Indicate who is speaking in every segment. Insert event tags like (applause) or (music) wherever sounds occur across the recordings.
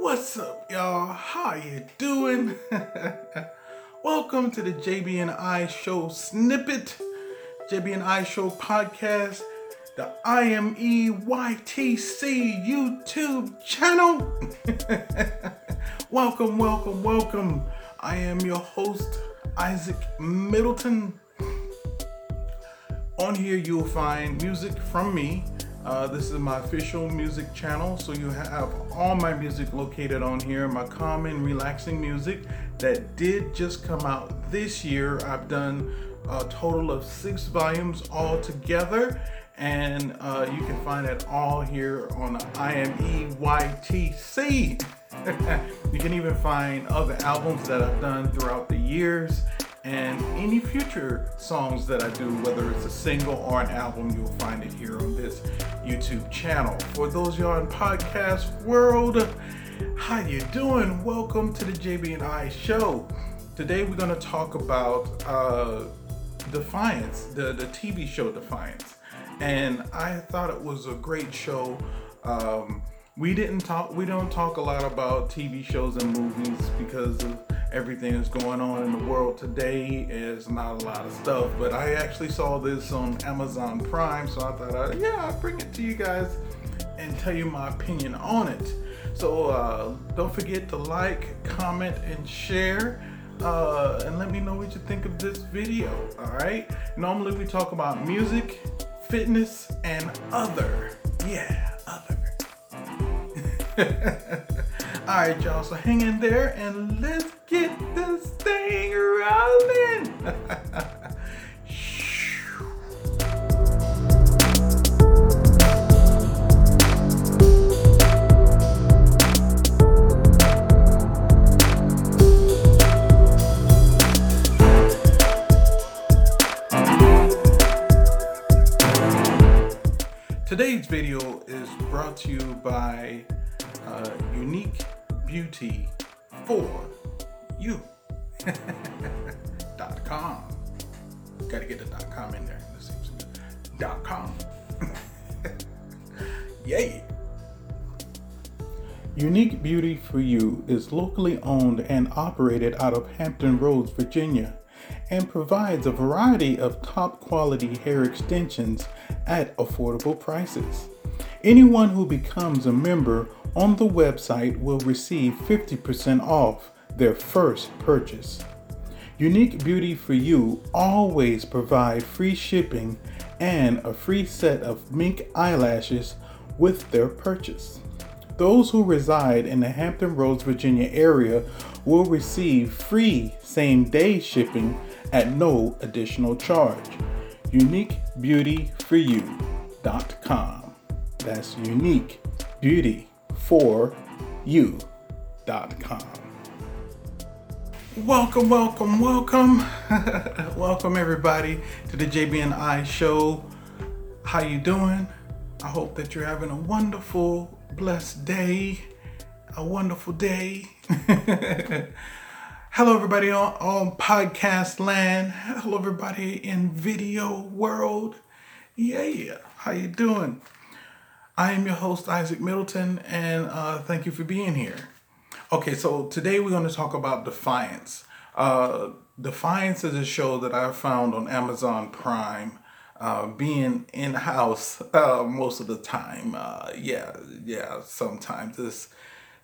Speaker 1: What's up, y'all? How you doing? (laughs) Welcome to the JB and I Show snippet, JB and I Show podcast, the IMEYTC YouTube channel. (laughs) welcome, welcome, welcome. I am your host, Isaac Middleton. On here, you'll find music from me uh, this is my official music channel, so you have all my music located on here. My common, relaxing music that did just come out this year. I've done a total of six volumes all together, and uh, you can find it all here on IMEYTC. (laughs) you can even find other albums that I've done throughout the years and any future songs that I do, whether it's a single or an album, you'll find it here on this YouTube channel. For those y'all in podcast world, how you doing? Welcome to the JB and I show. Today we're going to talk about uh, Defiance, the, the TV show Defiance. And I thought it was a great show. Um, we didn't talk we don't talk a lot about TV shows and movies because of everything that's going on in the world today is not a lot of stuff. But I actually saw this on Amazon Prime, so I thought, I, yeah, I'll bring it to you guys and tell you my opinion on it. So uh, don't forget to like, comment, and share. Uh, and let me know what you think of this video. All right. Normally we talk about music, fitness, and other. Yeah, other. (laughs) All right, y'all. So hang in there and let's get this thing rolling. Today's video is brought to you by uh, Unique Beauty for you. (laughs) dot com. Got to get the dot com in there. Dot com. (laughs) Yay. Unique Beauty for You is locally owned and operated out of Hampton Roads, Virginia, and provides a variety of top quality hair extensions at affordable prices. Anyone who becomes a member on the website will receive 50% off their first purchase. Unique Beauty for You always provide free shipping and a free set of mink eyelashes with their purchase. Those who reside in the Hampton Roads, Virginia area will receive free same day shipping at no additional charge. UniqueBeautyForYou.com. That's unique beauty for you.com. Welcome, welcome, welcome. (laughs) welcome everybody to the JB and I show. How you doing? I hope that you're having a wonderful, blessed day. A wonderful day. (laughs) Hello everybody on, on podcast land. Hello everybody in video world. Yeah, yeah, how you doing? I am your host Isaac Middleton and uh, thank you for being here. Okay, so today we're going to talk about Defiance. Uh, Defiance is a show that I found on Amazon Prime. Uh, being in house uh, most of the time, uh, yeah, yeah. Sometimes it's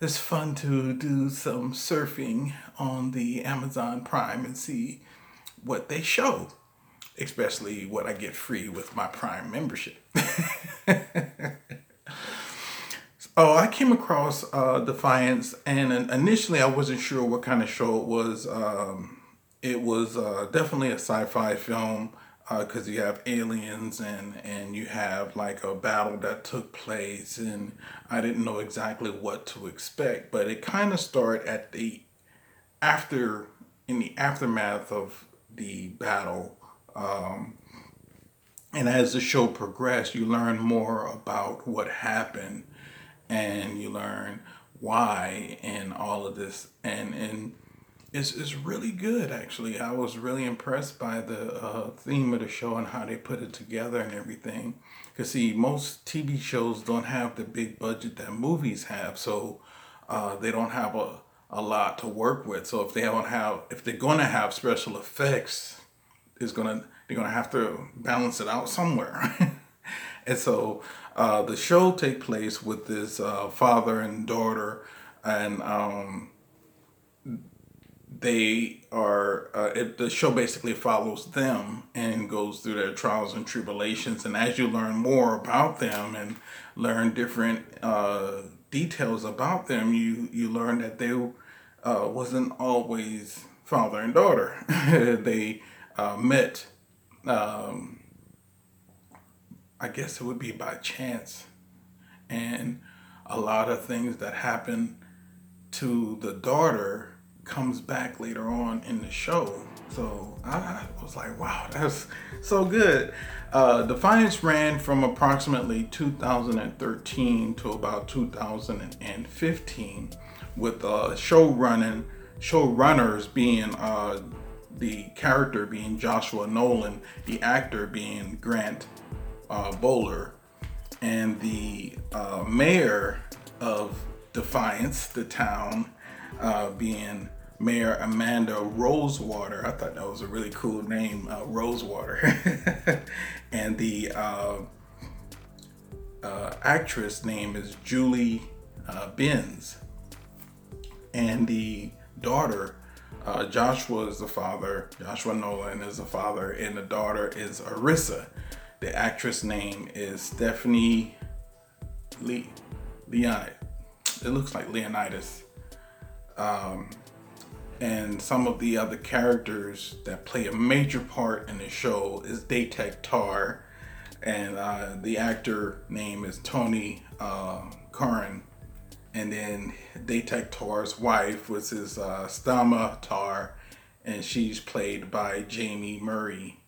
Speaker 1: it's fun to do some surfing on the Amazon Prime and see what they show, especially what I get free with my Prime membership. (laughs) Oh, I came across uh, Defiance, and initially I wasn't sure what kind of show it was. Um, it was uh, definitely a sci-fi film because uh, you have aliens and and you have like a battle that took place, and I didn't know exactly what to expect. But it kind of started at the after in the aftermath of the battle. Um, and as the show progressed, you learn more about what happened and you learn why and all of this and and it's, it's really good actually i was really impressed by the uh, theme of the show and how they put it together and everything because see most tv shows don't have the big budget that movies have so uh, they don't have a, a lot to work with. So if they don't have, if they're going to have special effects, is gonna they're gonna have to balance it out somewhere. (laughs) and so uh, the show take place with this uh, father and daughter, and um, they are uh, it, the show basically follows them and goes through their trials and tribulations. And as you learn more about them and learn different uh, details about them you you learn that they uh, wasn't always father and daughter. (laughs) They uh, met um, i guess it would be by chance and a lot of things that happen to the daughter comes back later on in the show. So I was like, wow, (laughs) that's so good. Uh, Defiance ran from approximately 2013 to about 2015, with uh, show running showrunners being uh, the character being Joshua Nolan, the actor being Grant uh, Bowler, and the uh, mayor of Defiance, the town, uh, being Mayor Amanda Rosewater. I thought that was a really cool name, uh, Rosewater. (laughs) and the uh, uh, actress name is Julie uh, Benz. And the daughter, uh, Joshua is the father, Joshua Nolan is the father, and the daughter is Irisa. The actress name is Stephanie Lee. Leonid. It looks like Leonidas. Um, and some of the other characters that play a major part in the show is Datak Tarr, and uh, the actor name is Tony uh, Curran, and then Datak Tarr's wife was his uh, Stahma Tarr, and she's played by Jaime Murray.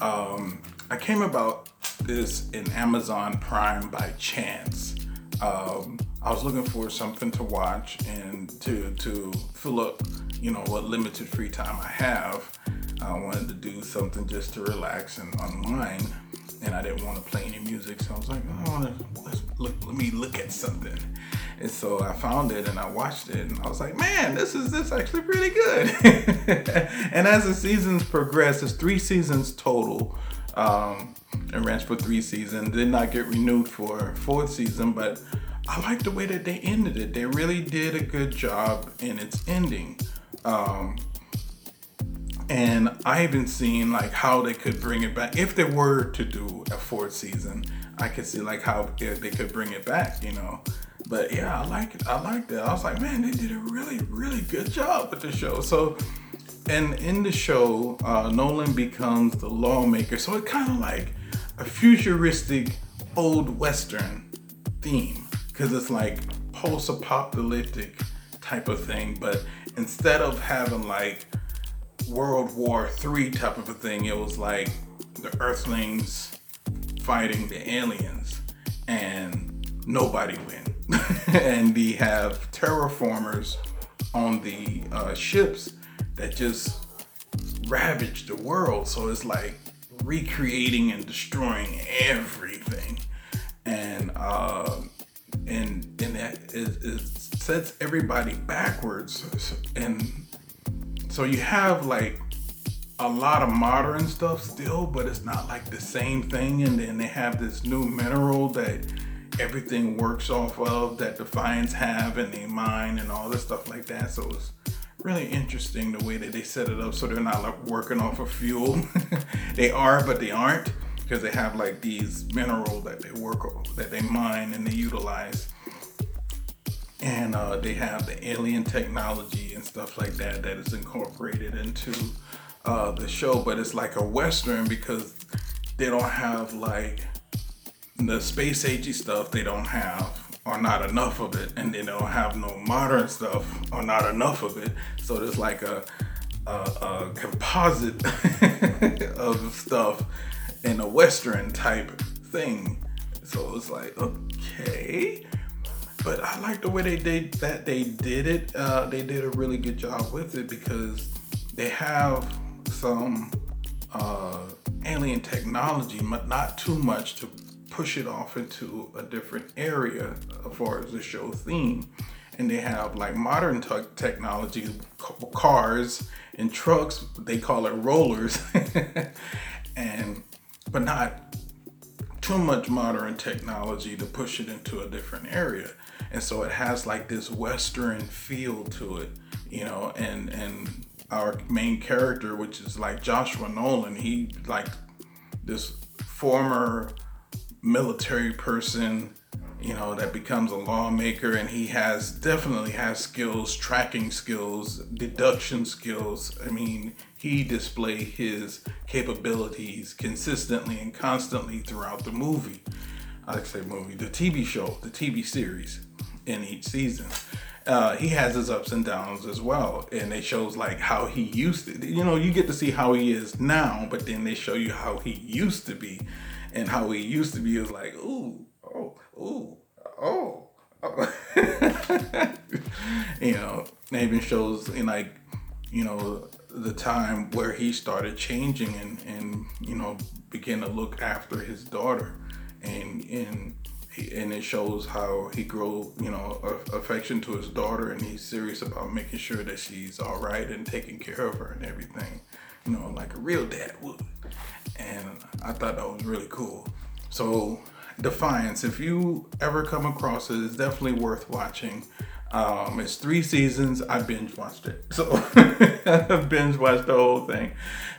Speaker 1: Um, I came about this in Amazon Prime by chance. Um, I was looking for something to watch and to to fill up, you know, what limited free time I have. I wanted to do something just to relax and unwind, and I didn't want to play any music, so I was like, oh, let's look, let me look at something. And so I found it and I watched it, and I was like, man, this is this actually pretty good. (laughs) and as the seasons progress, it's three seasons total. Um, and ran for three seasons. Did not get renewed for fourth season, but I like the way that they ended it. They really did a good job in its ending. Um, and I even seen like how they could bring it back if they were to do a fourth season. I could see like how they could bring it back, you know. But yeah, I like it. I liked it. I was like, man, they did a really, really good job with the show. So, and in the show, uh, Nolan becomes the lawmaker. So it kind of like a futuristic old western theme because it's like post-apocalyptic type of thing but instead of having like world war three type of a thing it was like the earthlings fighting the aliens and nobody win. (laughs) And we have terraformers on the uh, ships that just ravage the world. So it's like recreating and destroying everything. And uh, and and it, it sets everybody backwards. And so you have like a lot of modern stuff still but it's not like the same thing and then they have this new mineral that everything works off of that defiance have and they mine and all this stuff like that. So it's really interesting the way that they set it up so they're not like working off of fuel. (laughs) They are but they aren't because they have like these minerals that they work that they mine and they utilize and uh, they have the alien technology and stuff like that that is incorporated into uh, the show but it's like a western because they don't have like the space agey stuff they don't have or not enough of it and they don't have no modern stuff or not enough of it so there's like a, a, a composite (laughs) of stuff in a western type thing. So it's like, okay. But I like the way they did that they did it. Uh, they did a really good job with it because they have some uh, alien technology, but not too much to push it off into a different area as far as the show theme. and they have like modern t- technology, cars and trucks. They call it rollers, (laughs) and but not too much modern technology to push it into a different area. And so it has like this western feel to it, you know, and and our main character, which is like Joshua Nolan, he like this former military person you know that becomes a lawmaker and he has definitely has skills tracking skills deduction skills. I mean he display his capabilities consistently and constantly throughout the movie. I say movie the tv show the tv series in each season uh, he has his ups and downs as well and it shows like how he used to you know you get to see how he is now but then they show you how he used to be and how he used to be is like ooh oh ooh oh, oh. (laughs) you know it even shows in like you know the time where he started changing and and you know began to look after his daughter and and and it shows how he grew, you know, affection to his daughter, and he's serious about making sure that she's all right and taking care of her and everything, you know, like a real dad would. And I thought that was really cool. So, Defiance, if you ever come across it, it's definitely worth watching. Um, it's three seasons. I binge watched it, so I (laughs) binge watched the whole thing.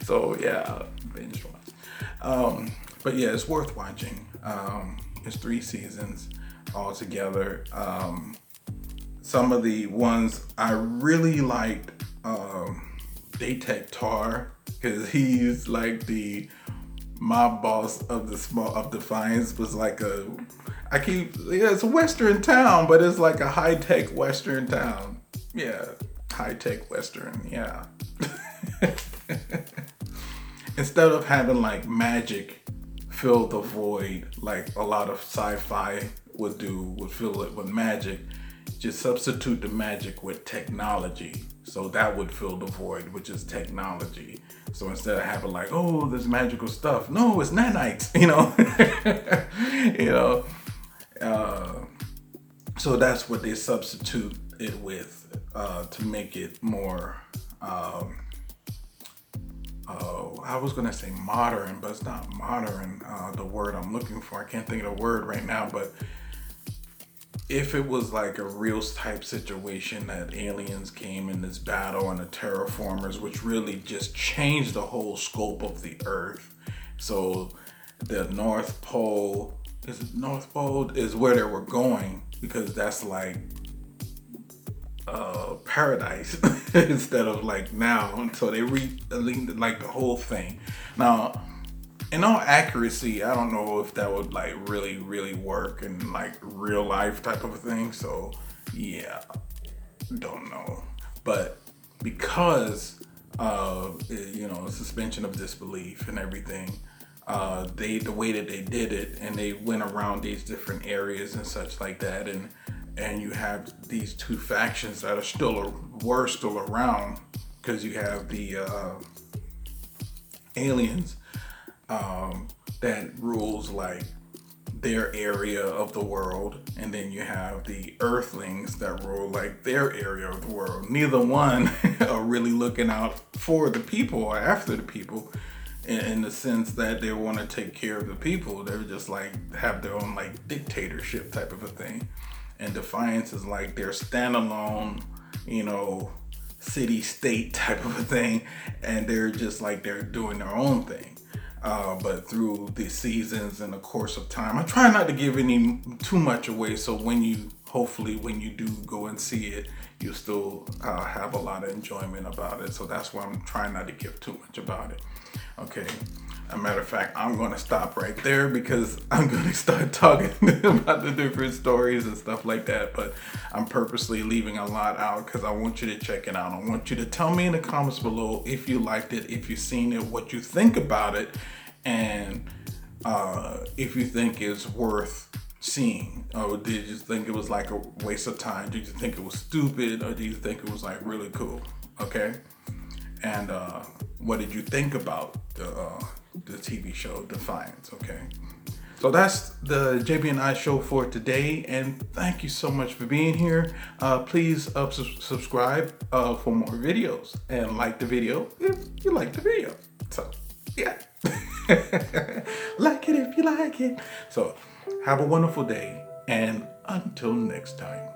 Speaker 1: So yeah, binge watched. Um, but yeah, it's worth watching. Um, it's three seasons altogether. Um, some of the ones I really liked, um, Datak Tarr, because he's like the mob boss of the small of Defiance was like a I keep yeah, it's a western town, but it's like a high tech western town. Yeah, high tech western, yeah. (laughs) Instead of having like magic fill the void like a lot of sci-fi would do, would fill it with magic. Just substitute the magic with technology. So that would fill the void, which is technology. So instead of having like, oh, this magical stuff, no, it's nanites, (laughs) you know, you know. Uh, so that's what they substitute it with uh, to make it more um, uh, I was gonna say modern, but it's not modern. Uh, the word I'm looking for, I can't think of the word right now. But if it was like a real type situation that aliens came in this battle and the terraformers, which really just changed the whole scope of the Earth. So the North Pole is North Pole is where they were going because that's like uh, paradise (laughs) instead of like now. So they re like the whole thing. Now, in all accuracy, I don't know if that would like really, really work in like real life type of thing. So yeah, don't know. But because uh, you know suspension of disbelief and everything, uh, they the way that they did it and they went around these different areas and such like that and and you have these two factions that are still were still around because you have the uh, aliens um, that rules like their area of the world, and then you have the Earthlings that rule like their area of the world. Neither one (laughs) are really looking out for the people or after the people. In the sense that they want to take care of the people, they're just like have their own like dictatorship type of a thing and Defiance is like their standalone, you know, city state (laughs) type of a thing, and they're just like they're doing their own thing. Uh, but through the seasons and the course of time, I try not to give any too much away. So when you, hopefully, when you do go and see it, you still uh, have a lot of enjoyment about it. So that's why I'm trying not to give too much about it. Okay. A matter of fact, I'm going to stop right there because I'm going to start talking (laughs) about the different stories and stuff like that. But I'm purposely leaving a lot out because I want you to check it out. I want you to tell me in the comments below if you liked it, if you've seen it, what you think about it, and uh, if you think it's worth seeing. Or did you think it was like a waste of time? Did you think it was stupid? Or do you think it was like really cool? Okay. And uh, what did you think about the uh, the TV show Defiance. Okay, So that's the JB and I show for today, and thank you so much for being here. Uh, please su- subscribe uh, for more videos and like the video if you like the video. So yeah, (laughs) like it if you like it. So have a wonderful day, and until next time.